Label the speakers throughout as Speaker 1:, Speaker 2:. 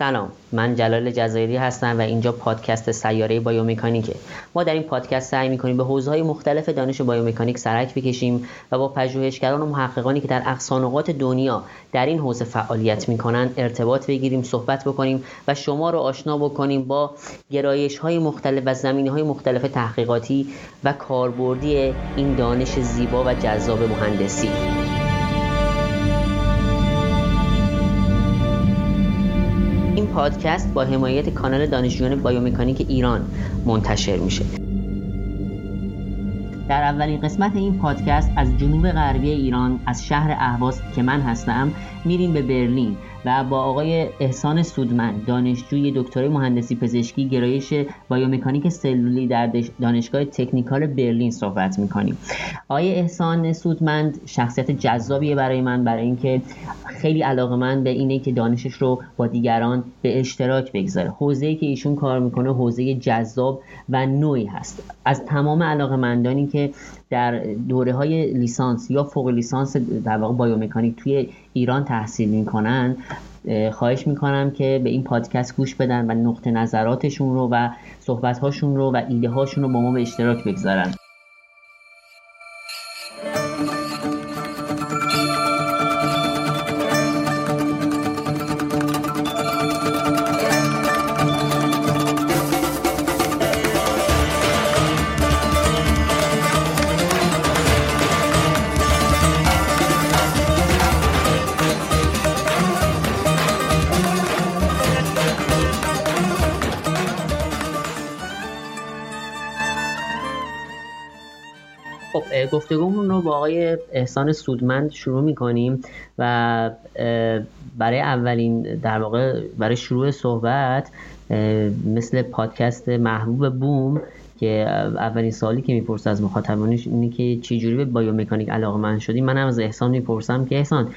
Speaker 1: سلام من جلال جزایری هستم و اینجا پادکست سیاره بایومکانیکه. ما در این پادکست سعی می‌کنیم به حوزه‌های مختلف دانش بایومکانیک سرک بکشیم و با پژوهشگران و محققانی که در اقصانقات دنیا در این حوزه فعالیت می‌کنن ارتباط بگیریم صحبت بکنیم و شما رو آشنا بکنیم با گرایش های مختلف و زمینه های مختلف تحقیقاتی و کاربردی این دانش زیبا و جذاب مهندسی. پادکست با حمایت کانال دانشجویان بایومکانیک ایران منتشر میشه. در اولین قسمت این پادکست از جنوب غربی ایران از شهر اهواز که من هستم میریم به برلین. و با آقای احسان سودمند دانشجوی دکترای مهندسی پزشکی گرایش بایومکانیک سلولی در دانشگاه Technical برلین صحبت می‌کنیم. آقای احسان سودمند شخصیت جذابیه برای من برای اینکه خیلی علاقه من به اینه که دانشش رو با دیگران به اشتراک بگذاره. حوزه‌ای که ایشون کار می‌کنه حوزه جذاب و نوعی هست. از تمام علاقه مندانی که در دوره های لیسانس یا فوق لیسانس در واقع بایومکانیک توی ایران تحصیل می‌کنن خواهش می‌کنم که به این پادکست گوش بدن و نقطه نظراتشون رو و صحبتهاشون رو و ایده هاشون رو با ما به اشتراک بگذارن. گفتگومون رو با آقای احسان سودمند شروع می‌کنیم و برای اولین در واقع برای شروع صحبت مثل پادکست محبوب بوم که اولین سوالی که می‌پرسه از مخاطبانش اینه که چجوری به بایومکانیک علاقه‌مند شدی؟ منم از احسان می‌پرسم که احسان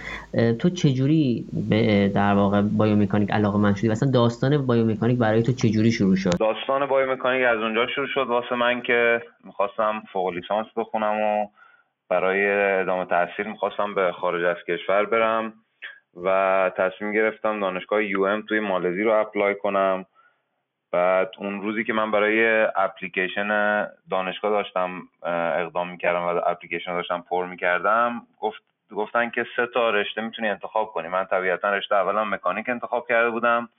Speaker 1: تو چجوری به در واقع بایومکانیک علاقه‌مند شدی؟ مثلا داستان بایومکانیک برای تو چجوری شروع شد؟
Speaker 2: داستان بایومکانیک از اونجا شروع شد واسه من که می‌خواستم فوق لیسانس بخونم و برای ادامه تحصیل می‌خواستم به خارج از کشور برم و تصمیم گرفتم دانشگاه UM توی مالزی رو apply کنم. بعد اون روزی که من برای اپلیکیشن دانشگاه داشتم اقدام می‌کردم و اپلیکیشن داشتم پر می‌کردم گفت گفتن که سه تا رشته می‌تونی انتخاب کنی. من طبیعتا رشته اول رو مکانیک انتخاب کرده بودم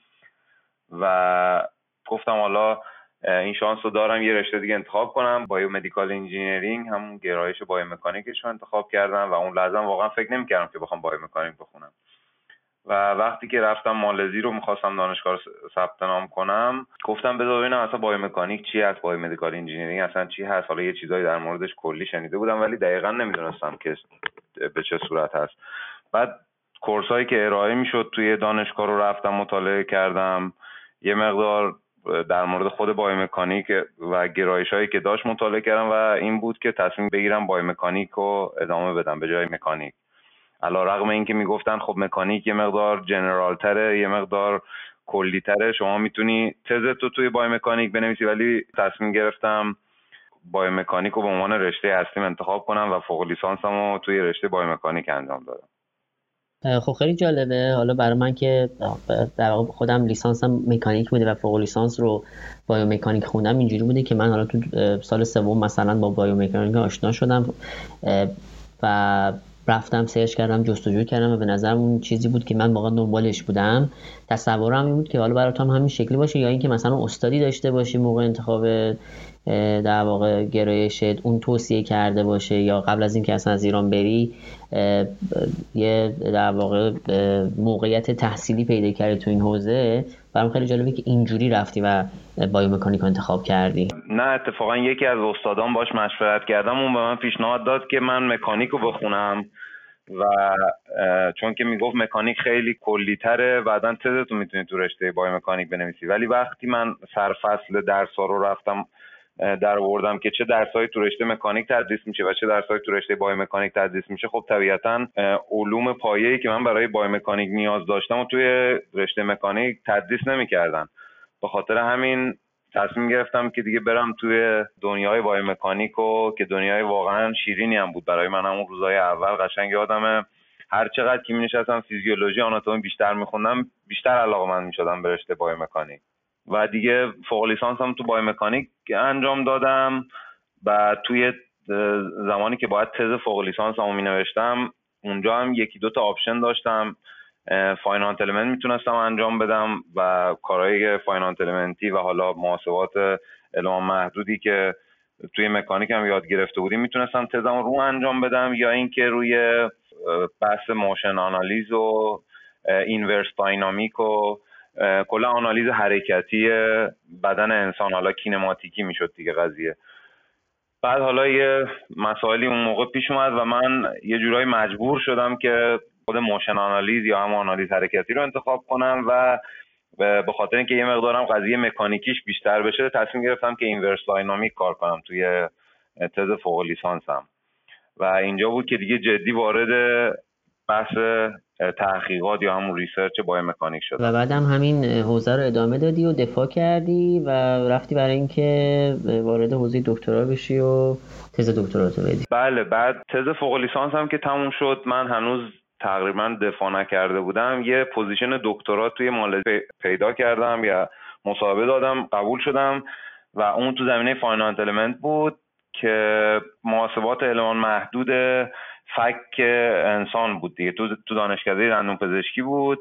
Speaker 2: و گفتم حالا این شانس رو دارم یه رشته دیگه انتخاب کنم. biomedical engineering همون گرایش بایو مکانیکش رو انتخاب کردم و اون لحظه واقعا فکر نمی‌کردم که بخوام بایو مکانیک بخونم. و وقتی که رفتم مالزی رو می‌خواستم دانشگاه ثبت نام کنم گفتم بذار ببینم اصلا بایو مکانیک چی هست biomedical engineering اصلا چی هست؟ حالا یه چیزایی در موردش کلی شنیده بودم ولی دقیقا نمی‌دونستم که به چه صورت هست. بعد course هایی که ارائه می‌شد توی دانشگاه رو رفتم مطالعه کردم. یه مقدار در مورد خود بایومکانیک و گرایش هایی که داشت مطالعه کردم و این بود که تصمیم بگیرم بایومکانیک رو ادامه بدم به جای مکانیک. علی رغم این که می‌گفتن خب مکانیک یه مقدار general تره یه مقدار کلی تره شما می‌تونی تزت رو توی بایومکانیک بنویسی ولی تصمیم گرفتم بایومکانیک رو به عنوان رشته اصلیم انتخاب کنم و فوق لیسانسم رو توی رشته بایومکانیک انجام دادم
Speaker 1: خب خیلی جالبه. حالا برای من که در واقع خودم لیسانسم مکانیک بوده و فوق لیسانس رو بایومکانیک خوندم. اینجوری بوده که من حالا تو سال سوم مثلا با بایومکانیک آشنا شدم. و رفتم سرچ کردم جستجو کردم و به نظر اون چیزی بود که من واقعا دنبالش بودم. تصورم این بود که حالا برات هم همین شکلی باشه یا اینکه مثلا استادی داشته باشی موقع انتخاب در واقع گرایشت اون توصیه کرده باشه یا قبل از اینکه اصلا از ایران بری یه در واقع موقعیت تحصیلی پیدا کردی تو این حوزه. برام خیلی جالبه که اینجوری رفتی و بایومکانیک انتخاب کردی.
Speaker 2: نه اتفاقا یکی از استادان باش مشورت کردم. اون به من پیشنهاد داد که من مکانیک رو بخونم و چون که می‌گفت مکانیک خیلی کلی تره بعدا تزتون می‌تونی تو رشته بایومکانیک بنویسی؟ ولی وقتی من سرفصل درس رو رفتم در آوردم که چه درسایی تو رشته مکانیک تدریس میشه و چه درسایی تو رشته بایومکانیک تدریس میشه. خب طبیعتا علوم پایه‌ای که من برای بایومکانیک نیاز داشتم و توی رشته مکانیک تدریس نمی‌کردن. به خاطر همین تصمیم گرفتم که دیگه برم توی دنیای بایومکانیک و که دنیای واقعا شیرینی هم بود برای من. همون روزای اول قشنگ یادمه هر چقدر که نشستم فیزیولوژی آناتومی بیشتر میخوندم بیشتر علاقه‌مند می‌شدم به رشته بایومکانیک. و دیگه فوق لیسانس هم تو بایومکانیک انجام دادم. و توی زمانی که باید تز فوق لیسانس هم می نوشتم اونجا هم یکی دو تا option داشتم. finite element می‌تونستم انجام بدم و کارهای finite element ی و حالا محاسبات المان محدودی که توی مکانیک هم یاد گرفته بودیم می‌تونستم تزم رو انجام بدم یا اینکه روی بحث motion آنالیز و inverse dynamic و کلا آنالیز حرکتی بدن انسان. حالا کینماتیکی می‌شد دیگه قضیه. بعد حالا یه مسائلی اون موقع پیش اومد و من یه جورایی مجبور شدم که خود motion آنالیز یا همون آنالیز حرکتی رو انتخاب کنم و به خاطر اینکه یه مقدارم قضیه مکانیکیش بیشتر بشه تصمیم گرفتم که inverse dynamic کار کنم توی تز فوق لیسانسم. و اینجا بود که دیگه جدی وارد بحث تحقیقات یا همون research مکانیک شد
Speaker 1: و بعدم همین حوزه رو ادامه دادی و دفاع کردی و رفتی برای اینکه وارد حوزه دکترا بشی و تز دکتراتو بدی.
Speaker 2: بله بعد تز فوق لیسانس هم که تموم شد من هنوز تقریبا دفاع نکرده بودم. یه position دکترا توی مالزی پیدا کردم یا مصاحبه دادم قبول شدم و اون تو زمینه finite element بود که محاسبات المان محدود فک انسان بود دیگه. تو تو دانشکده دندون پزشکی بود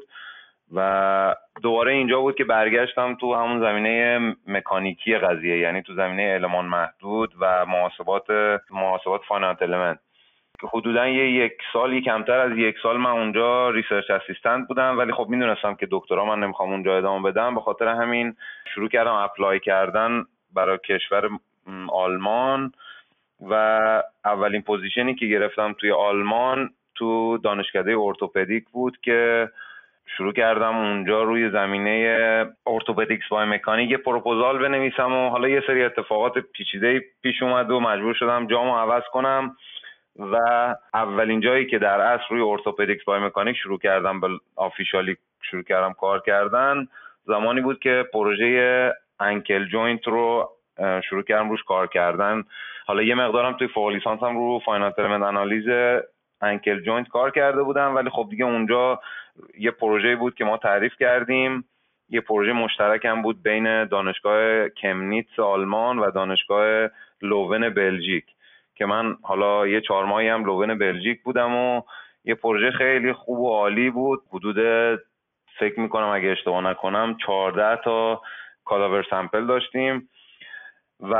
Speaker 2: و دوباره اینجا بود که برگشتم تو همون زمینه مکانیکی قضیه یعنی تو زمینه المان محدود و محاسبات محاسبات finite element که حدودا یه یک سال کمتر از یک سال من اونجا research assistant بودم ولی خب می‌دونستم که دکترا من نمی‌خوام اونجا ادامه بدم. به خاطر همین شروع کردم apply کردن برای کشور آلمان. و اولین position ی که گرفتم توی آلمان تو دانشکده ارتوپدیک بود که شروع کردم اونجا روی زمینه orthopedics biomechanic یه پروپوزال بنویسم و حالا یه سری اتفاقات پیچیده پیش اومد و مجبور شدم جامو عوض کنم و اولین جایی که در اصل روی orthopedics biomechanic شروع کردم به officially شروع کردم کار کردن زمانی بود که پروژه ankle joint رو شروع کردم روش کار کردن. حالا یه مقدارم توی فوق لیسانس هم رو finite element آنالیز ankle joint کار کرده بودم ولی خب دیگه اونجا یه پروژه بود که ما تعریف کردیم. یه پروژه مشترک هم بود بین دانشگاه کمنیتس آلمان و دانشگاه لوون بلژیک که من حالا یه چهار ماهی هم لوون بلژیک بودم و یه پروژه خیلی خوب و عالی بود. حدود فکر می‌کنم اگه اشتباه نکنم 14 تا cadaver sample داشتیم. و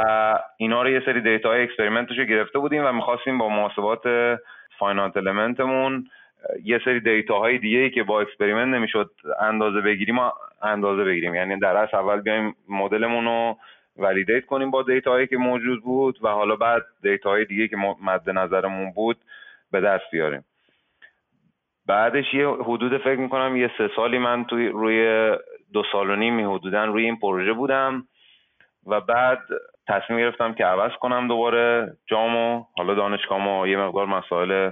Speaker 2: اینا رو یه سری data های experiment ش رو گرفته بودیم و می‌خواستیم با محاسبات finite element مون یه سری data های دیگه ای که با experiment نمی‌شد اندازه بگیریم و اندازه بگیریم. یعنی در اصل اول بیایم مدلمون رو validate کنیم با data هایی که موجود بود و حالا بعد data های دیگه که مد نظرمون بود به دست بیاریم. بعدش یه حدود فکر می‌کنم یه سه سالی من توی روی دو سال و نیمی حدودا روی این پروژه بودم. و بعد تصمیم گرفتم که عوض کنم دوباره جامو. حالا دانشگاهمو یه مقدار مسائل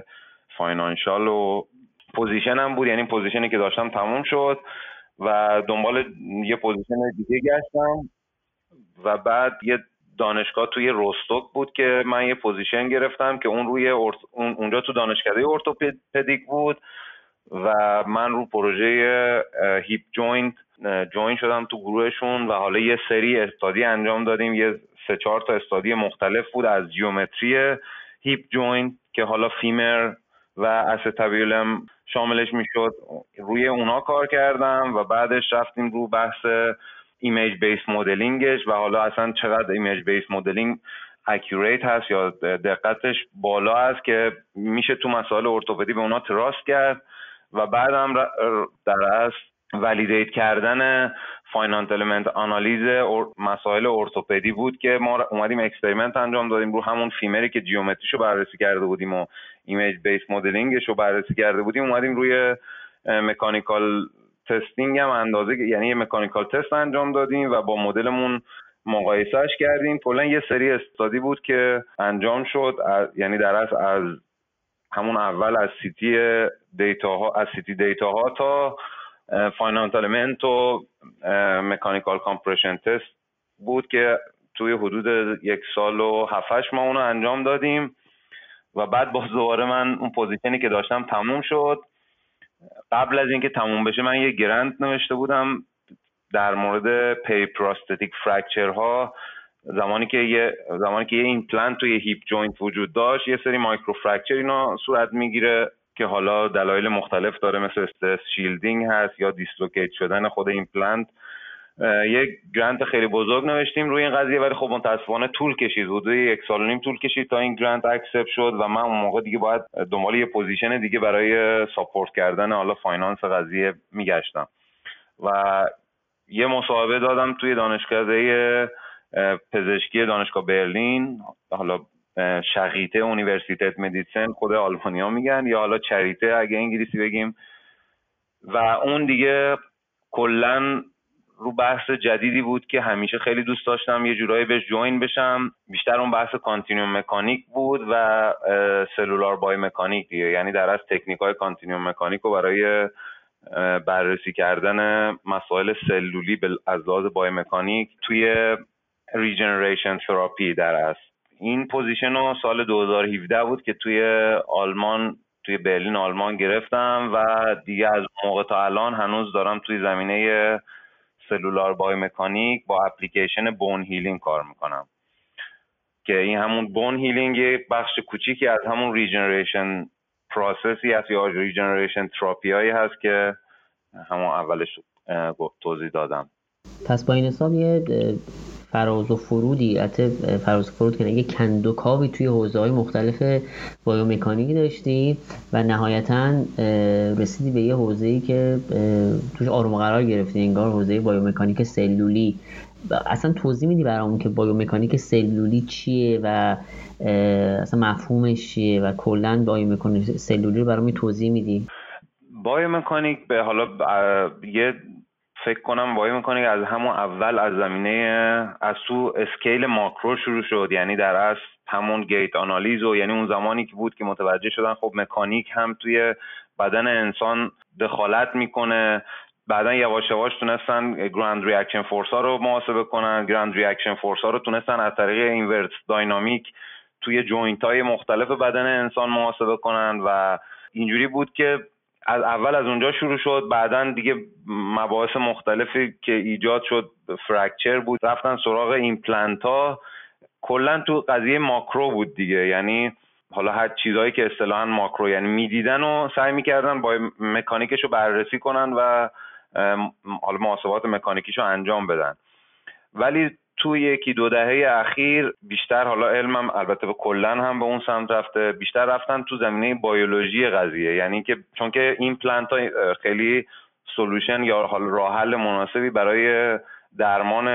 Speaker 2: financial و position م بود. یعنی position ی که داشتم تموم شد و دنبال یه position دیگه گشتم. و بعد یه دانشگاه توی روستوک بود که من یه position گرفتم که اون روی اونجا تو دانشکده ارتوپدیک بود و من رو پروژه hip joint join شدم تو گروهشون و حالا یه سری study انجام دادیم. یه سه چهار تا study مختلف بود از geometry hip joint که حالا femur و acetabulum شاملش می‌شد. روی اونا کار کردم و بعدش رفتیم رو بحث image based modeling ش و حالا اصلا چقدر image based modeling accurate هست یا دقتش بالا است که میشه تو مسائل ارتوپدی به اونا trust کرد. و بعدم در اصل validate کردن finite element آنالیز مسائل ارتوپدی بود که ما اومدیم experiment انجام دادیم رو همون femur ی که geometry شو بررسی کرده بودیم و image based modeling ش رو بررسی کرده بودیم. اومدیم روی mechanical testing هم اندازه یعنی یه mechanical test انجام دادیم و با مدلمون مقایسهش کردیم. کلا یه سری study بود که انجام شد یعنی در اصل از همون اول از CT data ها از CT data ها تا finite element و mechanical compression test بود که توی حدود یک سال و هفتش ما اونو انجام دادیم و بعد باز دوباره من اون position ی که داشتم تموم شد. قبل از اینکه تموم بشه من یه grant نوشته بودم در مورد periprosthetic fracture ها زمانی که یه زمانی که یه ایمپلنت توی hip joint وجود داشت یه سری micro fracture اینا صورت می‌گیره. که حالا دلایل مختلف داره مثل stress shielding هست یا dislocate شدن خود ایمپلنت یک grant خیلی بزرگ نوشتیم روی این قضیه ولی خب متاسفانه طول کشید. حدود یک سال و نیم طول کشید تا این grant accept شد و من اون موقع دیگه باید دنبال یه position دیگه برای support کردن حالا finance قضیه میگشتم. و یه مصاحبه دادم توی دانشکده پزشکی دانشگاه برلین. حالا Charité Universitätsmedizin خود آلمانیا میگن. یا حالا Charité اگه انگلیسی بگیم. و اون دیگه کلا رو بحث جدیدی بود که همیشه خیلی دوست داشتم یه جورایی بهش join بشم. بیشتر اون بحث continuum mechanic بود و cellular biomechanic دیگه. یعنی در اصل تکنیک های continuum mechanic رو برای بررسی کردن مسائل سلولی از لحاظ biomechanic توی regeneration therapy در اصل این position رو سال 2017 بود که توی آلمان توی برلین آلمان گرفتم و دیگه از موقع تا الان هنوز دارم توی زمینه cellular biomechanic با application bone healing کار می‌کنم. که این همون bone healing یه بخش کوچیکی از همون regeneration process ی هست یا regeneration therapy هایی هست که همون اولش توضیح دادم.
Speaker 1: پس با این حساب یه فراز و فرودی حتی فراز و فرود کنه یه کندوکاوی توی حوزه های مختلف بایومکانیکی داشتی و نهایتا رسیدی به یه حوزه ای که توش آروم قرار گرفتی انگار حوزه بایومکانیک سلولی. اصلا توضیح میدی برامون که بایومکانیک سلولی چیه و اصلا مفهومش چیه و کلا بایومکانیک سلولی رو برامون توضیح میدی؟
Speaker 2: بایومکانیک به حالا یه فکر کنم وای می‌کنه از همون اول از زمینه از تو scale ماکرو شروع شد. یعنی در اصل همون gait آنالیز و یعنی اون زمانی که بود که متوجه شدن خب مکانیک هم توی بدن انسان دخالت می‌کنه. بعدا یواش یواش تونستن ground reaction force ها رو محاسبه کنن. ground reaction force ها رو تونستن از طریق inverse dynamic توی joint های مختلف بدن انسان محاسبه کنن و اینجوری بود که از اول از اونجا شروع شد بعدا دیگه مباحث مختلفی که ایجاد شد fracture بود. رفتن سراغ ایمپلنت ها. کلا تو قضیه ماکرو بود دیگه. یعنی حالا هر چیزهایی که اصطلاحا ماکرو یعنی می‌دیدن و سعی می‌کردن با مکانیکش رو بررسی کنن و حالا محاسبات مکانیکیش رو انجام بدن. ولی تو یکی دو دهه اخیر بیشتر حالا علمم البته به کلا هم به اون سمت رفته بیشتر رفتن تو زمینه بیولوژی قضیه. یعنی که چون که ایمپلنت ها خیلی solution یا حال راه حل مناسبی برای درمان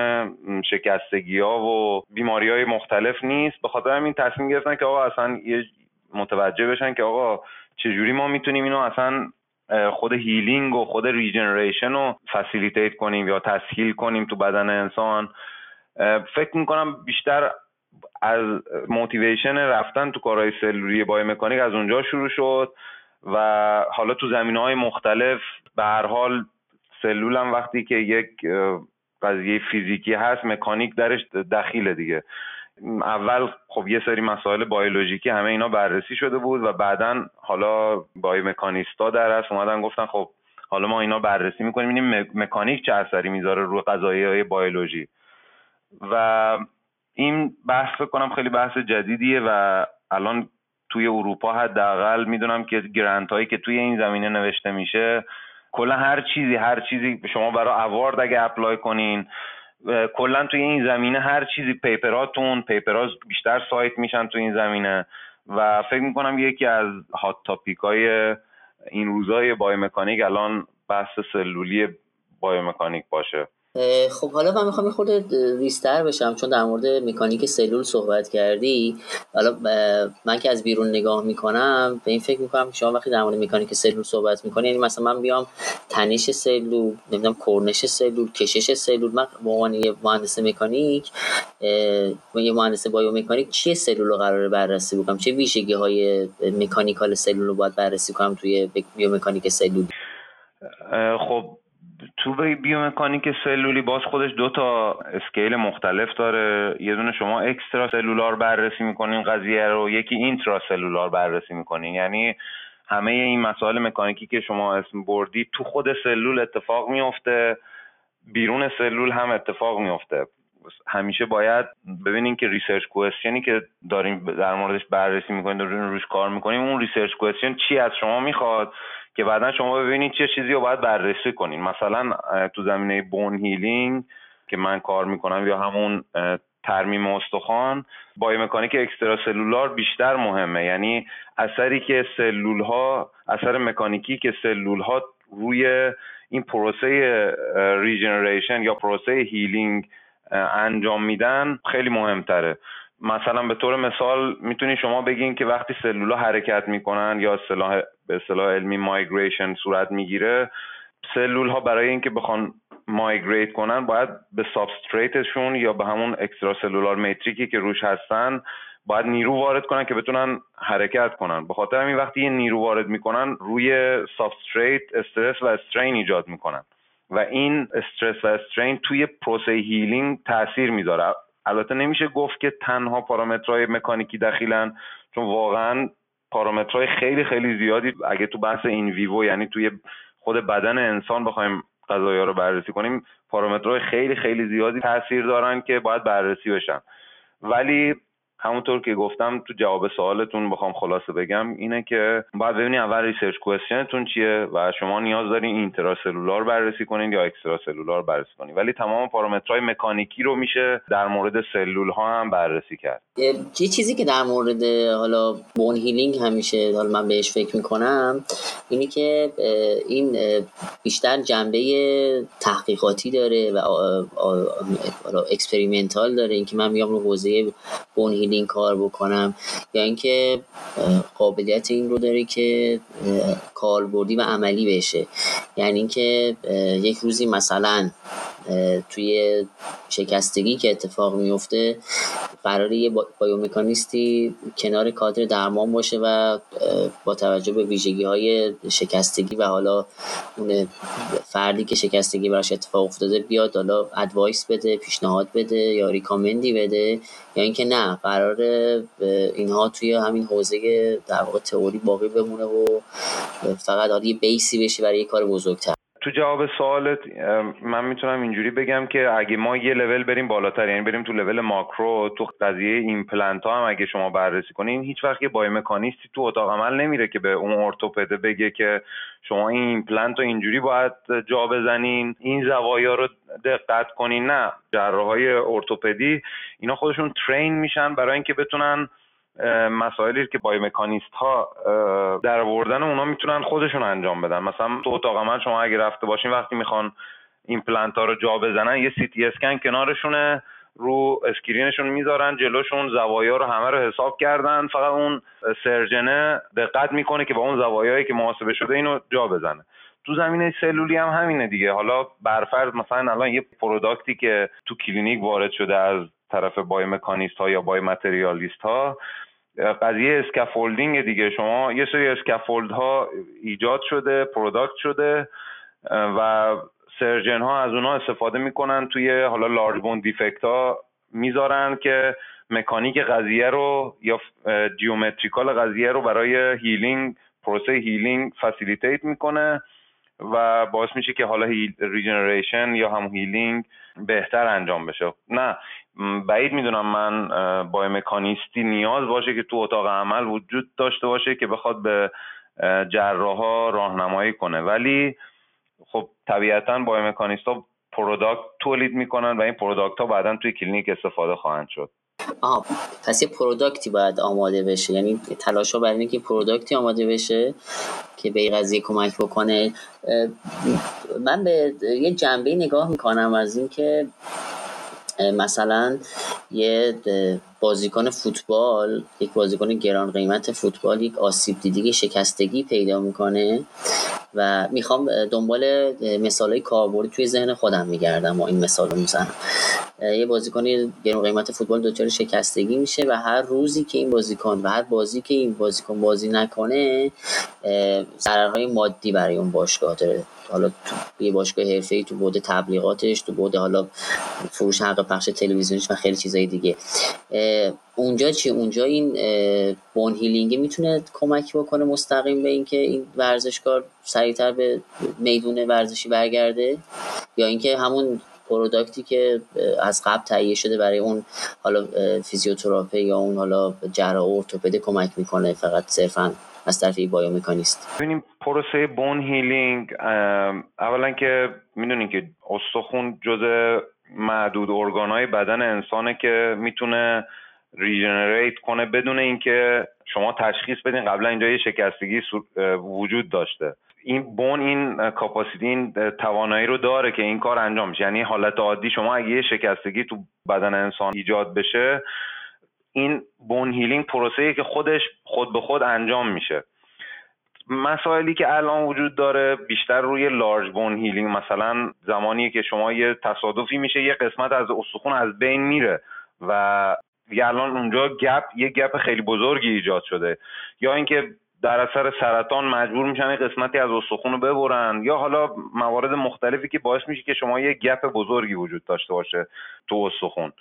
Speaker 2: شکستگی ها و بیماری های مختلف نیست. به خاطر همین تصمیم گرفتن که آقا اصلا یه متوجه بشن که آقا چجوری ما می‌تونیم اینو اصلا خود healing و خود regeneration رو facilitate کنیم یا تسهیل کنیم تو بدن انسان. فکر می‌کنم بیشتر از موتیویشن رفتن تو کارهای سلولی بای مکانیک از اونجا شروع شد و حالا تو زمین های مختلف به هر حال سلول هم وقتی که یک قضیه فیزیکی هست مکانیک درش دخیله دیگه. اول خب یه سری مسائل بیولوژیکی همه اینا بررسی شده بود و بعدا حالا بای مکانیستا در هست اومدن گفتن خب حالا ما اینا بررسی می‌کنیم. این مکانیک چه اثری می‌ذاره روی قضایی های بیولوژی و این بحث فکر کنم خیلی بحث جدیدیه و الان توی اروپا حداقل می‌دونم که grant هایی که توی این زمینه نوشته میشه کلا هر چیزی هر چیزی شما برای award اگه apply کنین کلا توی این زمینه هر چیزی paper اتون paper ات بیشتر cite میشن توی این زمینه و فکر می‌کنم یکی از hot topic های این روزای بایومکانیک الان بحث سلولی بایومکانیک باشه.
Speaker 1: خب حالا من می‌خوام خرده ریزتر بشم چون در مورد مکانیک سلول صحبت کردی. حالا من که از بیرون نگاه می‌کنم به این فکر می‌کنم شما وقتی در مورد مکانیک سلول صحبت می‌کنی یعنی مثلا من بیام تنش سلول نمی‌دونم کرنش سلول کشش سلول من به عنوان یه مهندس مکانیک یه مهندس بایومکانیک چیه سلول رو قراره بررسی بکنم؟ چه ویژگی های mechanical سلول رو باید بررسی کنم توی بیومکانیک سلول؟
Speaker 2: خب تو بیومکانیک سلولی باز خودش دو تا scale مختلف داره. یه دونه شما extracellular بررسی می‌کنین قضیه رو. یکی intracellular بررسی می‌کنین یعنی همه این مسائل مکانیکی که شما اسم بردید تو خود سلول اتفاق میفته بیرون سلول هم اتفاق میفته همیشه باید ببینین که research question ی که داریم در موردش بررسی می‌کنیم داریم روش کار می‌کنیم اون research question چی از شما می‌خواد؟ که بعدا شما ببینید چه چیزی رو باید بررسی کنین. مثلا تو زمینه bone healing که من کار می‌کنم یا همون ترمیم استخوان بایومکانیک extracellular بیشتر مهمه. یعنی اثری که سلول ها اثر مکانیکی که سلول ها روی این پروسه regeneration یا پروسه healing انجام میدن خیلی مهمتره. مثلا به طور مثال می‌تونی شما بگین که وقتی سلولا حرکت می‌کنن یا اصطلاح به اصطلاح علمی migration صورت می‌گیره سلول ها برای اینکه بخوان migrate کنن باید به substrate شون یا به همون extracellular matrix ی که روش هستن باید نیرو وارد کنن که بتونن حرکت کنن. به خاطر همین وقتی یه نیرو وارد می‌کنن روی substrate stress و strain ایجاد می‌کنن. و این استرس و strain توی پروسه healing تاثیر می‌ذاره. البته نمیشه گفت که تنها پارامترهای مکانیکی دخیلن چون واقعا پارامترهای خیلی خیلی زیادی اگه تو بحث in vivo یعنی توی خود بدن انسان بخوایم قضایا رو بررسی کنیم پارامترهای خیلی خیلی زیادی تاثیر دارن که باید بررسی بشن. ولی همونطور که گفتم تو جواب سوالتون بخوام خلاصه بگم اینه که باید ببینید اول research question تون چیه و شما نیاز دارین intracellular بررسی کنین یا extracellular بررسی کنین. ولی تمام پارامترهای مکانیکی رو میشه در مورد سلول ها هم بررسی کرد.
Speaker 1: یه چیزی که در مورد حالا bone healing همیشه حالا من بهش فکر می‌کنم اینی که این بیشتر جنبه تحقیقاتی داره و experimental داره. اینکه من میام رو حوزه bone healing کار بکنم. یا اینکه قابلیت این رو داره که کاربردی و عملی بشه. یعنی اینکه یک روزی مثلا توی شکستگی که اتفاق میفته قرار یه بایومکانیستی کنار کادر درمان باشه و با توجه به ویژگی های شکستگی و حالا اون فردی که شکستگی براش اتفاق افتاده بیاد حالا ادوایس بده پیشنهاد بده یا ریکامندی بده یا اینکه نه قرار اینها توی همین حوزه در واقع تئوری باقی بمونه و فقط حالا یه بیسی بشه برای یه کار بزرگتر.
Speaker 2: تو جواب سوالت من می‌تونم اینجوری بگم که اگه ما یه لول بریم بالاتر یعنی بریم تو level macro تو قضیه ایمپلنت ها هم اگه شما بررسی کنین هیچ وقت یه biomechanist ی تو اتاق عمل نمیره که به اون ارتوپده بگه که شما این ایمپلنت رو اینجوری باید جا بزنین این زوایا رو دقت کنین. نه جراحای ارتوپدی اینا خودشون train میشن برای اینکه بتونن مسائلی که biomechanist ها در آوردن اونا می‌تونن خودشون انجام بدن. مثلا تو اتاق عمل شما اگه رفته باشین وقتی می‌خوان ایمپلنت ها رو جا بزنن یه سی تی اسکن کنارشونه رو screen شون می‌ذارن جلوشون زوایا رو همه رو حساب کردن. فقط اون surgeon ه دقت می‌کنه که با اون زوایایی که محاسبه شده اینو جا بزنه. تو زمینه سلولی هم همینه دیگه. حالا برفرض مثلا الان یه product ی که تو کلینیک وارد شده از طرف biomechanist ها یا biomaterialist ها قضیه scaffolding دیگه. شما یه سری scaffold ها ایجاد شده product شده و surgeon ها از اونها استفاده می‌کنن توی حالا large bone defect ها می‌ذارن که مکانیک قضیه رو یا geometrical قضیه رو برای healing پروسه healing facilitate می‌کنه و باعث میشه که حالا regeneration یا هم healing بهتر انجام بشه. نه بعید می‌دونم من biomechanist ی نیاز باشه که تو اتاق عمل وجود داشته باشه که بخواد به جراحا راهنمایی کنه. ولی خب طبیعتا با ها product تولید می‌کنن و این product ها بعدا توی کلینیک استفاده خواهند شد.
Speaker 1: آها پس یه product ی باید آماده بشه. یعنی تلاش ها برای اینکه product ی آماده بشه که به قضیه کمک بکنه. من به یه جنبه نگاه می‌کنم از اینکه مثلا یه بازیکن فوتبال یک بازیکن گران قیمت فوتبال یک آسیب دیدگی شکستگی پیدا می‌کنه و می‌خوام دنبال مثال های کاربردی توی ذهن خودم میگردم و این مثال رو می‌زنم. یه بازیکن گران قیمت فوتبال دچار شکستگی میشه و هر روزی که این بازیکن و هر بازی که این بازیکن بازی نکنه ضررهای مادی برای اون باشگاه داره. حالا یه باشگاه حرفه‌ای تو بود تبلیغاتش تو بود حالا فروش حق پخش تلویزیونیش و خیلی چیزای دیگه. اونجا چی؟ اونجا این bone healing می‌تونه کمک بکنه مستقیم به اینکه این ورزشکار سریعتر به میدون ورزشی برگرده؟ یا اینکه همون product ی که از قبل تهیه شده برای اون حالا فیزیوتراپی یا اون حالا جراح ارتوپد کمک می‌کنه فقط صرفا از طرف biomechanist.
Speaker 2: ببینیم پروسه bone healing اولا که می‌دونین که استخون جز معدود ارگانهای بدن انسانه که می‌تونه regenerate کنه بدون اینکه شما تشخیص بدین. قبلا اینجا یه شکستگی وجود داشته. این bone این capacity این توانایی رو داره که این کار انجام میشه. یعنی حالت عادی شما اگه یه شکستگی تو بدن انسان ایجاد بشه این bone healing پروسه که خودش خود به خود انجام میشه. مسائلی که الان وجود داره بیشتر روی large bone healing مثلا زمانی که شما یه تصادفی میشه یه قسمت از استخون از بین میره و یه الان اونجا gap یه gap خیلی بزرگی ایجاد شده. یا اینکه در اثر سرطان مجبور میشن قسمتی از استخون رو ببرن یا حالا موارد مختلفی که باعث میشه که شما یه gap بزرگی وجود داشته باشه تو استخون.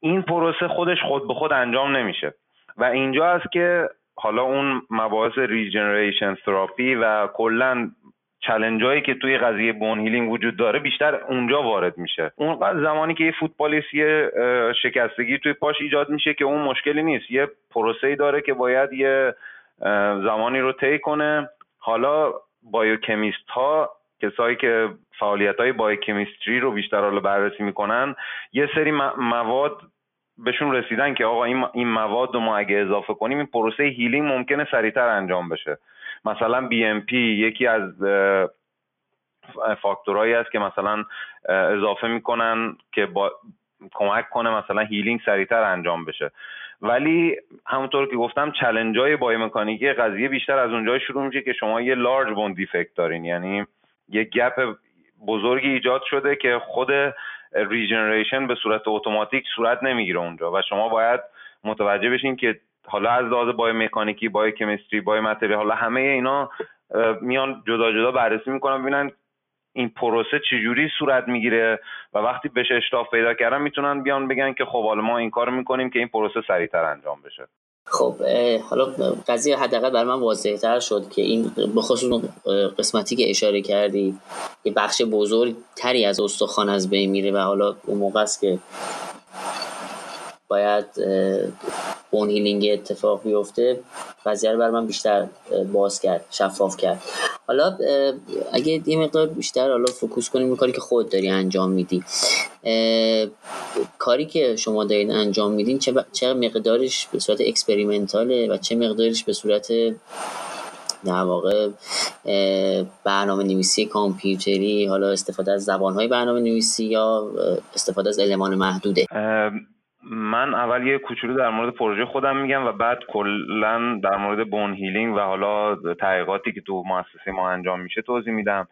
Speaker 2: این پروسه خودش خود به خود انجام نمیشه. و اینجا است که حالا اون مباحث regeneration therapy و کلا challenge هایی که توی قضیه bone healing وجود داره بیشتر اونجا وارد میشه. اون زمانی که یه فوتبالیست یه شکستگی توی پاش ایجاد میشه که اون مشکلی نیست. یه پروسه داره که باید یه زمانی رو طی کنه. حالا بایوکمیست ها کسایی که فعالیت های بایوکمیستری رو بیشتر حالا بررسی می‌کنن. یه سری مواد بهشون رسیدن که آقا این, مواد رو ما اگه اضافه کنیم این پروسه هیلینگ ممکنه سریعتر انجام بشه. مثلا BMP یکی از فاکتورهایی است که مثلا اضافه می‌کنن که با کمک کنه مثلا healing سریعتر انجام بشه. ولی همونطور که گفتم challenge های biomechanic ی قضیه بیشتر از اونجای شروع میشه که شما یه large bone defect دارین. یعنی یه gap بزرگی ایجاد شده که خود regeneration به صورت اتوماتیک صورت نمی‌گیره اونجا. و شما باید متوجه بشین که حالا از لحاظ biomechanic ی biochemistry biomaterial حالا همه اینا میان جدا جدا بررسی می‌کنن ببینن این پروسه چجوری صورت می‌گیره و وقتی بهش اشتاف پیدا کردن می‌تونن بیان بگن که خب حالا ما این کار می‌کنیم که این پروسه سریعتر انجام بشه.
Speaker 1: خب حالا قضیه حداقل برای من واضح تر شد که این بخصوص قسمتی که اشاره کردی یه بخش بزرگ تری از استخوان از بین میره و حالا اون موقع است که باید بون هیلینگ اتفاق بیفته قضیه رو بر من بیشتر باز کرد شفاف کرد. حالا اگه یه مقدار بیشتر حالا focus کنیم کاری که خود داری انجام میدی. کاری که شما دارید انجام میدین چه, چه مقدارش به صورت experimental ه و چه مقدارش به صورت در واقع برنامه نویسی کامپیوتری حالا استفاده از زبانهای برنامه نویسی یا استفاده از المان محدوده؟
Speaker 2: من اول یه کوچولو در مورد پروژه خودم میگم و بعد کلا در مورد bone healing و حالا تحقیقاتی که تو مؤسسه ما انجام میشه توضیح میدم.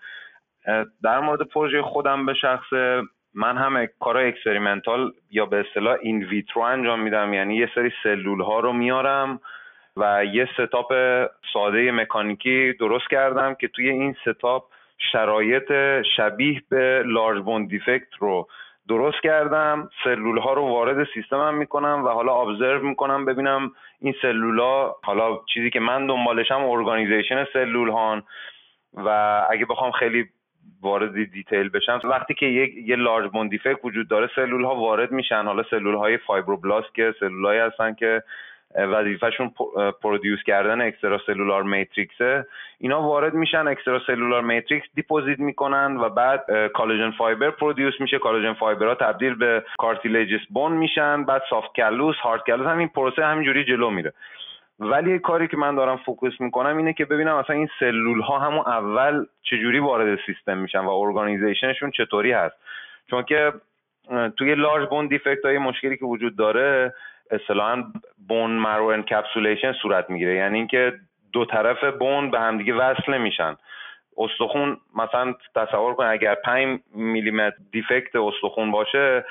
Speaker 2: در مورد پروژه خودم به شخص من هم کارهای experimental یا به اصطلاح in vitro انجام میدم. یعنی یه سری سلول ها رو میارم و یه setup ساده مکانیکی درست کردم که توی این setup شرایط شبیه به large bone defect رو درست کردم. سلول ها رو وارد سیستمم می‌کنم و حالا observe می‌کنم ببینم این سلول ها حالا چیزی که من دنبالشم organization سلول هان و اگه بخوام خیلی وارد detail بشم وقتی که یک یه large bone defect وجود داره سلول ها وارد میشن. حالا سلول های fibroblast که سلول هستن که وظیفهشون produce کردن extracellular matrix ه اینا وارد میشن extracellular matrix deposit می‌کنن و بعد collagen fiber produce میشه. collagen ها تبدیل به cartilaginous bone میشن. بعد soft callus hard callus همین پروسه همینجوری جلو میره. ولی کاری که من دارم focus می‌کنم اینه که ببینم اصلا این سلول ها همون اول چجوری وارد سیستم میشن و organization شون چطوری هست. چون که توی large bone defect های مشکلی که وجود داره اصطلاحا bone marrow encapsulation صورت می‌گیره. یعنی اینکه دو طرف bone به همدیگه وصل نمیشن. استخون مثلا تصور کن اگر 5 میلیمتر defect استخون باشه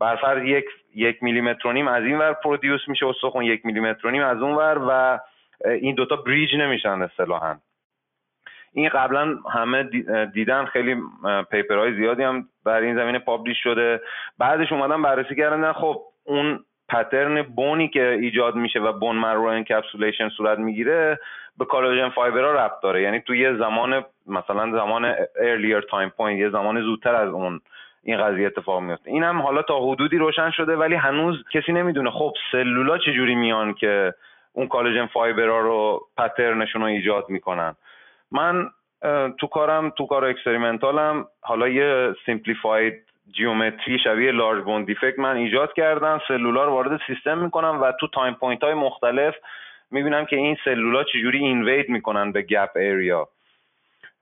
Speaker 2: بر یک یک میلیمتر و نیم از این ور produce میشه استخون یک میلیمتر و نیم از اون ور و این دوتا bridge نمیشن اصطلاحا. این قبلا همه دیدن خیلی paper های زیادی هم در این زمینه publish شده. بعدش اومدن بررسی کردن خب اون pattern bone ی که ایجاد میشه و bone marrow encapsulation صورت می‌گیره به collagen fiber ها ربط داره. یعنی توی یه زمان مثلا زمان earlier time point یه زمان زودتر از اون این قضیه اتفاق میفته. این هم حالا تا حدودی روشن شده ولی هنوز کسی نمی‌دونه. خب سلولا چجوری میان که اون collagen fiber ها رو pattern شون رو ایجاد می‌کنن؟ من تو کارم تو کار experimental م حالا یه simplified geometry شبیه large bone defect من ایجاد کردم. سلولا رو وارد سیستم می‌کنم و تو time point های مختلف می‌بینم که این سلولا چجوری invade می‌کنن به gap area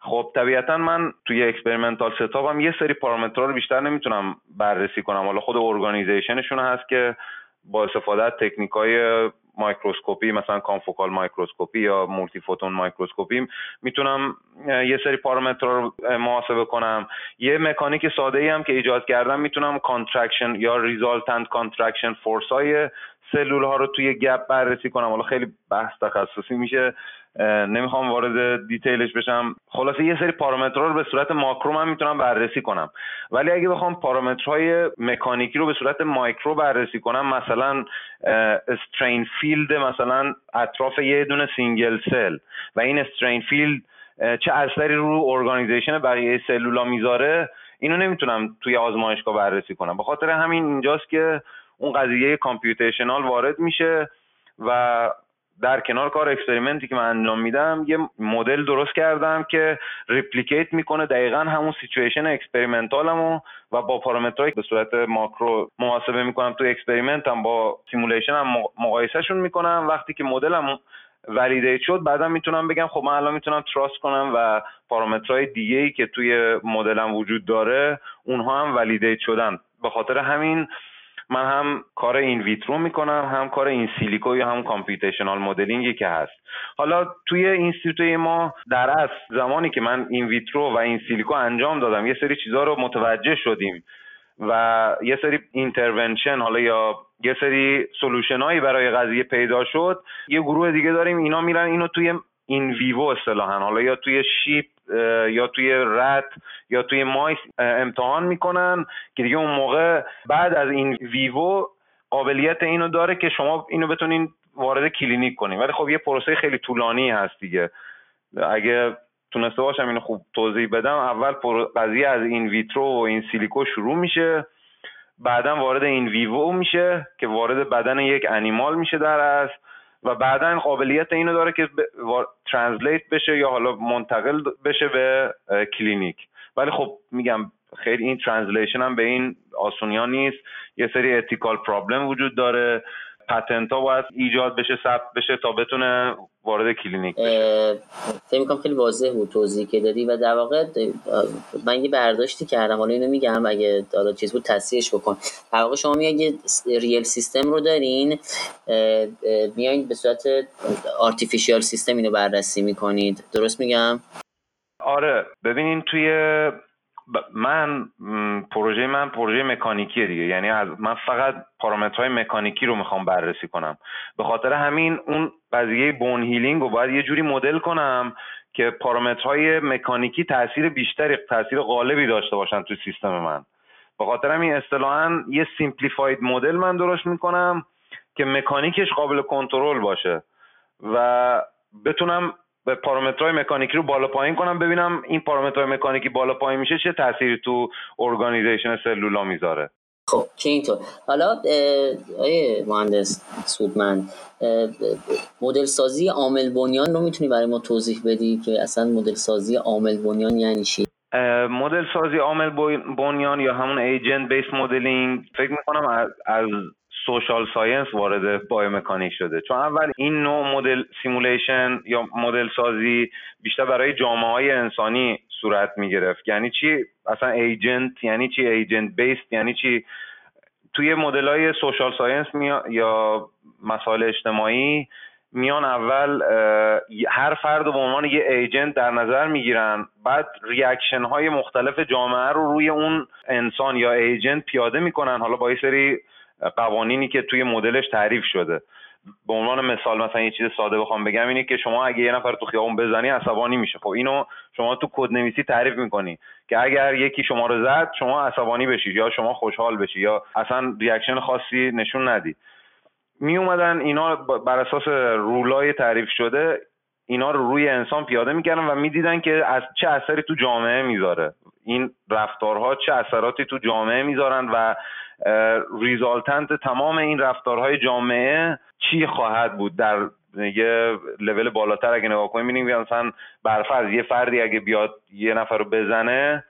Speaker 2: خب طبیعتا من توی experimental setup م یه سری پارامترها رو بیشتر نمی‌تونم بررسی کنم. حالا خود organization شون هست که با استفاده از تکنیک های microscopy مثلا confocal microscopy یا multiphoton microscopy می‌تونم یه سری پارامتر رو محاسبه کنم یه مکانیک ساده ای هم که ایجاد کردم می‌تونم contraction یا resultant contraction force های سلول ها رو توی gap بررسی کنم حالا خیلی بحث تخصصی میشه نمی‌خوام وارد detail ش بشم. خلاصه یه سری پارامترها رو به صورت ماکرو من می‌تونم بررسی کنم. ولی اگه بخوام پارامترهای مکانیکی رو به صورت مایکرو بررسی کنم مثلا strain field مثلا اطراف یه دونه single cell و این strain field چه اثری رو organization بقیه سلولا می‌ذاره اینو نمی‌تونم توی آزمایشگاه بررسی کنم. به خاطر همین اینجاست که اون قضیه computational وارد میشه و در کنار کار experiment ی که من انجام میدم یه مدل درست کردم که replicate می‌کنه دقیقا همون situation experimental مو و با پارامترهایی به صورت ماکرو محاسبه می‌کنم تو experiment هم با simulation هم مقایسهشون می‌کنم. وقتی که مدلم validate شد بعدا می‌تونم بگم خب من الان می‌تونم trust کنم و پارامترهای دیگه ای که توی مدلم وجود داره اونها هم validate شدن. به خاطر همین من هم کار in vitro می‌کنم هم کار in silico یا هم computational modeling ی که هست. حالا توی institute ی ما در اصل زمانی که من in vitro و in silico انجام دادم یه سری چیزها رو متوجه شدیم و یه سری intervention حالا یا یه سری solution هایی برای قضیه پیدا شد. یه گروه دیگه داریم اینا میرن اینو توی in vivo اصطلاحا حالا یا توی sheep یا توی rat یا توی mice امتحان می‌کنن که دیگه اون موقع بعد از in vivo قابلیت اینو داره که شما اینو بتونین وارد کلینیک کنین. ولی خب یه پروسه خیلی طولانی هست دیگه. اگه تونسته باشم اینو خوب توضیح بدم. اول قضیه از in vitro و in silico شروع میشه. بعدا وارد in vivo میشه که وارد بدن یک animal میشه در از و بعدا قابلیت اینو داره که translate بشه یا حالا منتقل بشه به کلینیک. ولی خب میگم خیلی این translation هم به این آسونیا نیست. یه سری ethical problem وجود داره. patent ها باید ایجاد بشه ثبت بشه تا بتونه وارد کلینیک بشه.
Speaker 1: فکر می‌کنم خیلی واضح بود توضیحی که دادی و در واقع من یه برداشتی کردم. حالا اینو میگم اگه حالا چیز بود تصحیحش بکن. در واقع شما میگه real system رو دارین میایین به صورت artificial system اینو بررسی می‌کنید. درست میگم؟
Speaker 2: آره ببینین توی من پروژه من پروژه مکانیکی دیگه. یعنی من فقط پارامترهای مکانیکی رو می‌خوام بررسی کنم. به خاطر همین اون قضیه bone healing رو باید یه جوری مدل کنم که پارامترهای مکانیکی تاثیر بیشتری تاثیر غالبی داشته باشن تو سیستم من. به خاطر همین اصطلاحا یه simplified model من درست می‌کنم که مکانیکش قابل کنترل باشه و بتونم به پارامترهای مکانیکی رو بالا پایین کنم ببینم این پارامترهای مکانیکی بالا پایین میشه چه تاثیری تو organization سلولا می‌ذاره.
Speaker 1: خب که اینطور. حالا آقای مهندس سودمند مدل سازی عامل بنیان رو می‌تونی برای ما توضیح بدی که اصلا مدل سازی عامل بنیان یعنی چی؟
Speaker 2: مدل سازی عامل بنیان یا همون agent-based modeling فکر می‌کنم از, از social science وارد biomechanics شده. چون اول این نوع مدل simulation یا مدل سازی بیشتر برای جامعه های انسانی صورت می گرفت یعنی چی؟ اصلا agent یعنی چی؟ agent-based یعنی چی؟ توی مدل های social science یا مسائل اجتماعی میان اول هر فرد به عنوان یه agent در نظر می‌گیرن. بعد reaction های مختلف جامعه رو روی اون انسان یا agent پیاده می‌کنن. حالا با یه سری قوانینی که توی مدلش تعریف شده. به عنوان مثال مثلا یه چیز ساده بخوام بگم اینه که شما اگه یه نفر تو خیابون بزنی عصبانی میشه. خب اینو شما تو کد نویسی تعریف می‌کنی که اگر یکی شما رو زد شما عصبانی بشید یا شما خوشحال بشی یا اصلا reaction خاصی نشون ندی. می اومدن اینا بر اساس rule ای تعریف شده اینا رو روی انسان پیاده می‌کردن و می‌دیدن که از چه اثری تو جامعه می‌ذاره. این رفتارها چه اثراتی تو جامعه می‌ذارن و ریزالتنت تمام این رفتارهای جامعه چی خواهد بود؟ در یه لول بالاتر اگه نگاه کنیم می‌بینیم مثلا برفرض یه فردی اگه بیاد یه نفر رو بزنه